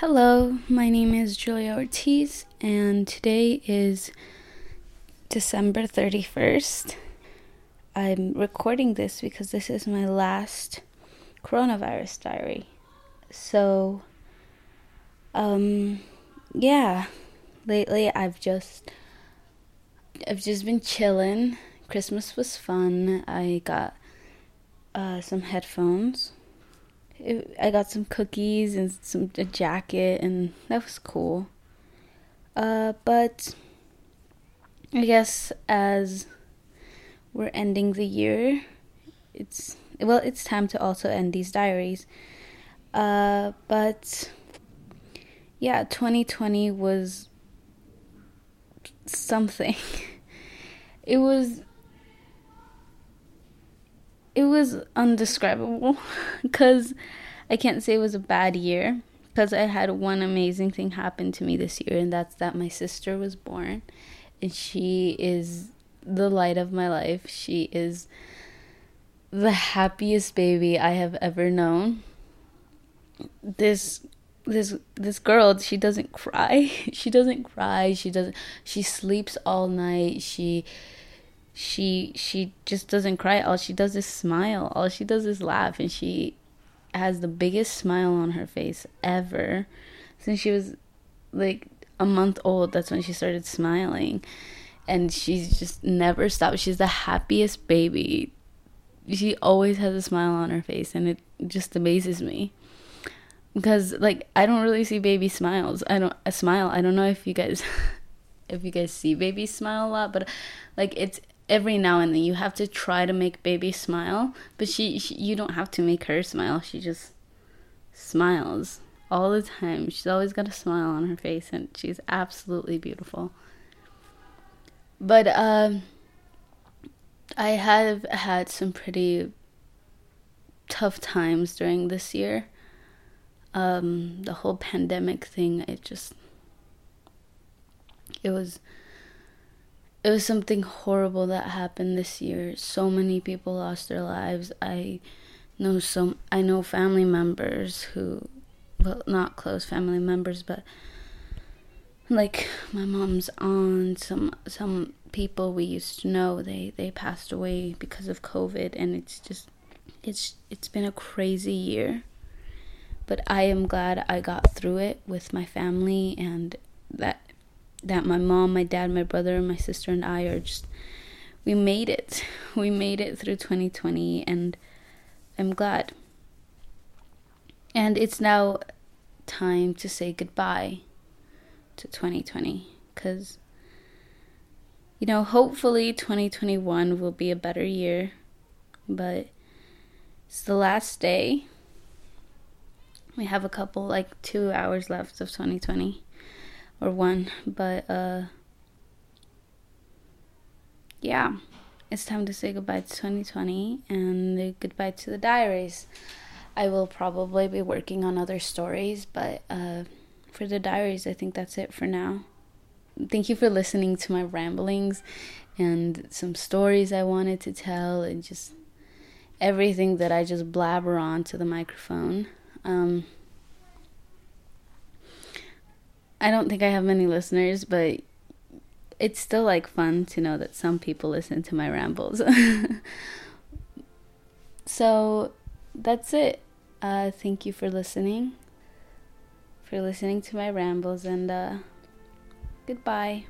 Hello, my name is Julia Ortiz, and today is December 31st. I'm recording this because this is my last coronavirus diary. So, um, yeah, lately I've just I've just been chilling. Christmas was fun. I got uh, some headphones it, I got some cookies and some a jacket, and that was cool. Uh, but I guess as we're ending the year, it's well, it's time to also end these diaries. Uh, but yeah, 2020 was something. it was it was undescribable because I can't say it was a bad year because I had one amazing thing happen to me this year, and that's that my sister was born, and she is the light of my life. She is the happiest baby I have ever known. This this this girl, she doesn't cry. she doesn't cry. She doesn't she sleeps all night. She she she just doesn't cry. All she does is smile. All she does is laugh. And she has the biggest smile on her face ever since she was like a month old. That's when she started smiling. And she's just never stopped. She's the happiest baby. She always has a smile on her face and it just amazes me. Because like i don't really see baby smiles. I don't a smile. I don't know if you guys if you guys see babies smile a lot but like it's every now and then you have to try to make baby smile but she, she, you don't have to make her smile she just smiles all the time. She's always got a smile on her face and she's absolutely beautiful. But um i have had some pretty tough times during this year. Um the whole pandemic thing it just it was it was something horrible that happened this year. So many people lost their lives. I know some I know family members who well not close family members but like my mom's aunt, some some people we used to know, they they passed away because of COVID and it's just it's it's been a crazy year. But I am glad I got through it with my family and that my mom, my dad, my brother, my sister, and I are just, we made it. We made it through 2020, and I'm glad. And it's now time to say goodbye to 2020 because, you know, hopefully 2021 will be a better year, but it's the last day. We have a couple, like two hours left of 2020 or one, but uh yeah, it's time to say goodbye to 2020 and goodbye to the diaries. I will probably be working on other stories, but uh, for the diaries, I think that's it for now. Thank you for listening to my ramblings and some stories I wanted to tell and just everything that I just blabber on to the microphone. Um, I don't think I have many listeners, but it's still like fun to know that some people listen to my rambles. so that's it. Uh, thank you for listening, for listening to my rambles, and uh, goodbye.